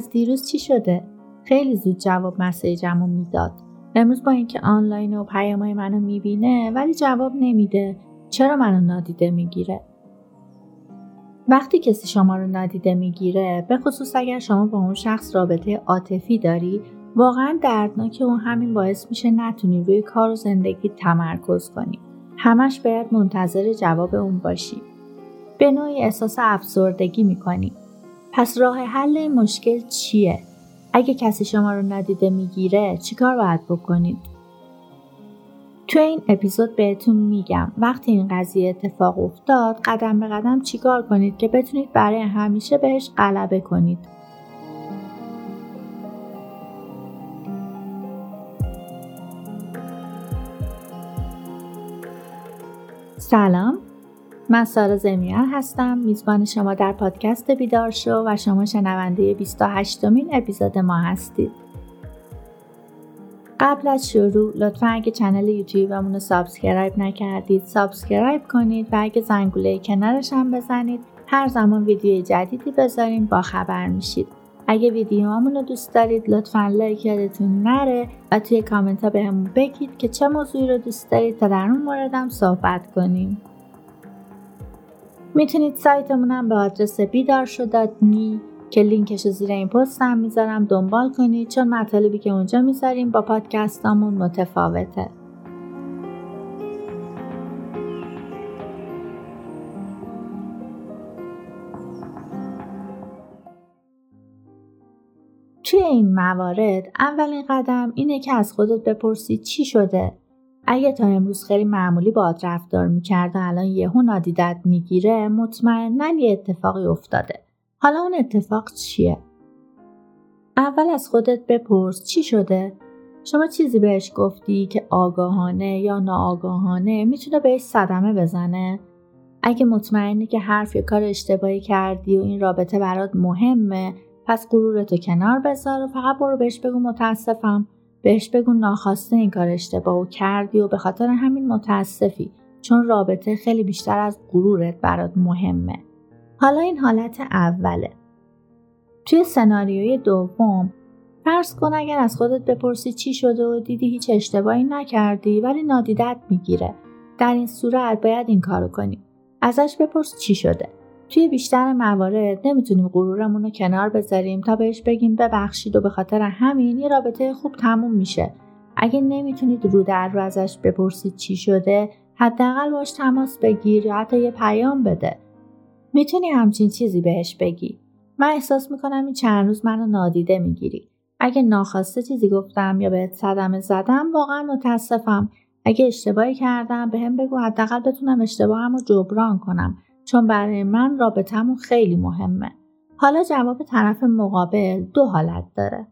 از دیروز چی شده؟ خیلی زود جواب مسیجمو می‌داد. امروز با اینکه آنلاین و پیامهای منو می‌بینه ولی جواب نمیده. چرا منو نادیده می‌گیره؟ وقتی کسی شما رو نادیده می‌گیره به خصوص اگر شما با اون شخص رابطه عاطفی داری واقعا دردناکه و همین باعث میشه نتونی روی کار و زندگی تمرکز کنی. همش باید منتظر جواب اون باشی. به نوعی احساس افسردگی می‌کنی. پس راه حل مشکل چیه؟ اگه کسی شما رو ندیده می‌گیره چیکار باید بکنید؟ تو این اپیزود بهتون میگم وقتی این قضیه اتفاق افتاد قدم به قدم چیکار کنید که بتونید برای همیشه بهش غلبه کنید؟ سلام. من سارا زمیان هستم. میزبان شما در پادکست بیدار شو و شما شنونده 28 مین اپیزود ما هستید. قبل از شروع لطفا اگه channel یوتیوبمون رو subscribe نکردید subscribe کنید و اگه زنگوله کنارش هم بزنید هر زمان ویدیو جدیدی بذاریم با خبر میشید. اگه ویدیوهامون رو دوست دارید لطفا لایک یادتون نره و توی کامنت ها بهمون بگید که چه موضوعی رو دوست دارید تا در اون موردم صحبت کنیم. می‌تونید سایتمونم به آدرس بیدار نی که لینکش زیر این پست هم می‌ذارم دنبال کنید چون مطالبی که اونجا می‌ذاریم با پادکستامون متفاوته. توی این موارد اولین قدم اینه که از خودت بپرسی چی شده. اگه تا امروز خیلی معمولی باد رفتار می‌کرد و الان یهو نادیدت می‌گیره مطمئنا یه اتفاقی افتاده. حالا اون اتفاق چیه؟ اول از خودت بپرس چی شده؟ شما چیزی بهش گفتی که آگاهانه یا ناآگاهانه می‌تونه بهش صدمه بزنه؟ اگه مطمئنی که حرف یا کار اشتباهی کردی و این رابطه برات مهمه پس غرورتو کنار بذار و فقط برو بهش بگو متاسفم. بهش بگو ناخواسته این کار اشتباهو کردی و به خاطر همین متاسفی چون رابطه خیلی بیشتر از غرورت برات مهمه. حالا این حالت اوله. توی سناریوی دوم فرض کن اگر از خودت بپرسی چی شده و دیدی هیچ اشتباهی نکردی ولی نادیدت می‌گیره. در این صورت باید این کارو کنی. ازش بپرس چی شده. توی بیشتر موارد نمی‌تونیم غرورمون رو کنار بذاریم تا بهش بگیم ببخشید و به خاطر همین یه رابطه خوب تموم میشه. اگه نمی‌تونید رو در رو ازش بپرسید چی شده حداقل باش تماس بگیر یا حتی یه پیام بده. می‌تونی همچین چیزی بهش بگی. من احساس می‌کنم این چند روز منو نادیده می‌گیری. اگه ناخواسته چیزی گفتم یا بهت صدمه زدم واقعا متاسفم. اگه اشتباهی کردم به هم بگو حداقل بتونم اشتباهم رو جبران کنم. چون برای من رابطمون خیلی مهمه. حالا جواب طرف مقابل دو حالت داره.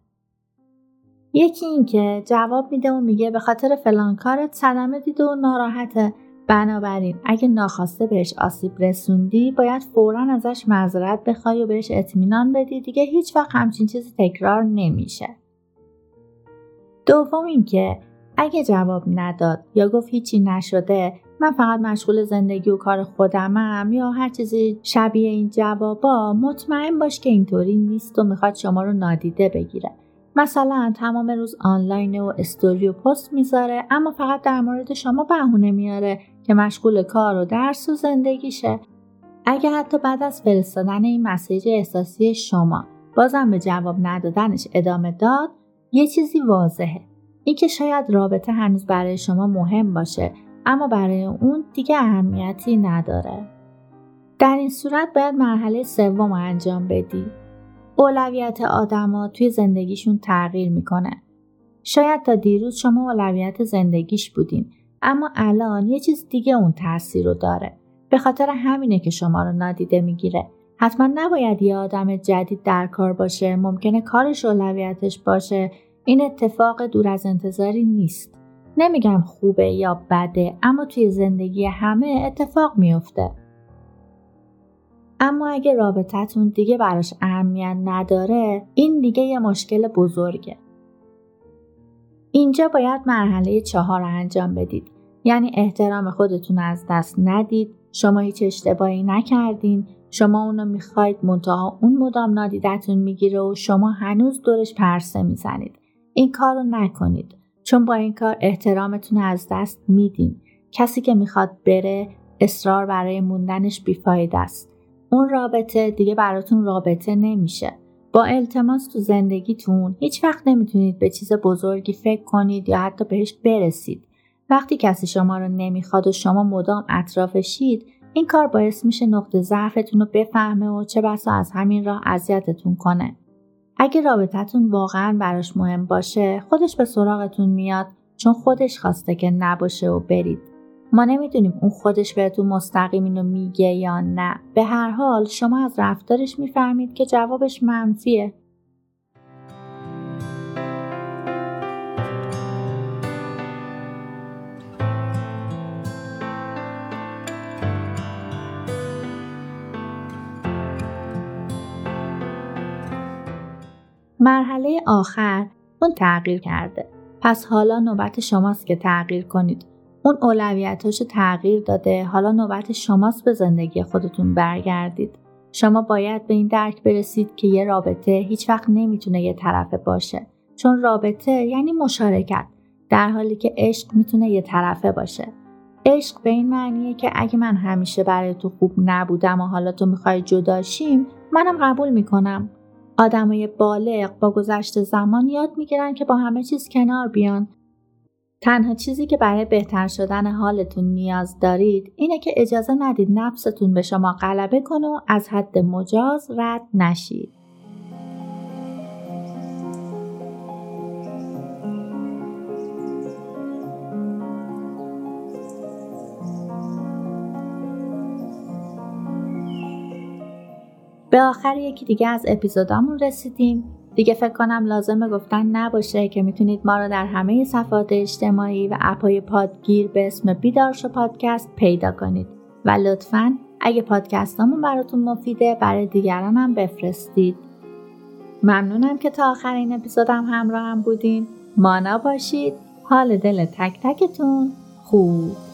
یکی اینکه جواب میده و میگه به خاطر فلان کارت صدمه دیده و ناراحته بنابراین اگه ناخواسته بهش آسیب رسوندی باید فورا ازش معذرت بخوای و بهش اطمینان بدی دیگه هیچ وقت همچین چیزی تکرار نمیشه. دوم اینکه اگه جواب نداد یا گفت هیچی نشده من فقط مشغول زندگی و کار خودمم یا هر چیزی شبیه این جوابا مطمئن باش که اینطوری نیست و می‌خواد شما رو نادیده بگیره. مثلا تمام روز آنلاین و استوری و پست می‌ذاره اما فقط در مورد شما بهونه میاره که مشغول کار و درس و زندگیشه. اگه حتی بعد از فرستادن این مسیج احساسی شما بازم به جواب ندادنش ادامه داد یه چیزی واضحه. اینکه شاید رابطه هنوز برای شما مهم باشه. اما برای اون دیگه اهمیتی نداره. در این صورت باید مرحله سوم انجام بدی. اولویت آدما توی زندگیشون تغییر می‌کنه. شاید تا دیروز شما اولویت زندگیش بودین اما الان یه چیز دیگه اون تاثیر رو داره. به خاطر همینه که شما رو نادیده می‌گیره. حتما نباید یه آدم جدید در کار باشه. ممکنه کارش اولویتش باشه. این اتفاق دور از انتظاری نیست. نمیگم خوبه یا بده اما توی زندگی همه اتفاق میفته. اما اگه رابطتون دیگه براش اهمیت نداره این دیگه یه مشکل بزرگه. اینجا باید مرحله چهار انجام بدید. یعنی احترام خودتون از دست ندید، شما هیچ اشتباهی نکردین، شما اونو می‌خواید منتها اون مدام نادیدتون می‌گیره و شما هنوز دورش پرسه می‌زنید این کار رو نکنید چون با این کار احترامتون از دست میدین. کسی که می‌خواد بره اصرار برای موندنش بیفاید است. اون رابطه دیگه براتون رابطه نمیشه. با التماس تو زندگیتون هیچ وقت نمی‌تونید به چیز بزرگی فکر کنید یا حتی بهش برسید. وقتی کسی شما رو نمی‌خواد و شما مدام اطرافشید این کار باعث میشه نقطه ضعفتون رو بفهمه و چه بسا از همین راه اذیتتون کنه. اگه رابطتون واقعا براش مهم باشه خودش به سراغتون میاد چون خودش خواسته که نباشه و برید. ما نمی‌دونیم اون خودش بهتون مستقیم اینو میگه یا نه. به هر حال شما از رفتارش می‌فهمید که جوابش منفیه. مرحله آخر اون تغییر کرده. پس حالا نوبت شماست که تغییر کنید. اون اولویتاشو تغییر داده. حالا نوبت شماست به زندگی خودتون برگردید. شما باید به این درک برسید که یه رابطه هیچ وقت نمی‌تونه یه طرفه باشه. چون رابطه یعنی مشارکت. در حالی که عشق می‌تونه یه طرفه باشه. عشق به این معنیه که اگه من همیشه برای تو خوب نبودم و حالا تو می‌خوای جداشیم منم قبول می‌کنم. آدمای بالغ با گذشت زمان یاد می‌گیرن که با همه چیز کنار بیان تنها چیزی که برای بهتر شدن حالتون نیاز دارید اینه که اجازه ندید نفستون به شما غلبه کنه و از حد مجاز رد نشید. به آخر یکی دیگه از اپیزودامون رسیدیم. دیگه فکر کنم لازمه گفتن نباشه که می‌تونید ما رو در همه صفحات اجتماعی و اپای پادگیر به اسم بیدارشو پادکست پیدا کنید. و لطفا اگه پادکستامون براتون مفیده برای دیگران هم بفرستید. ممنونم که تا آخر این اپیزودم همراه هم بودین. مانا باشید حال دل تک تکتون خوب.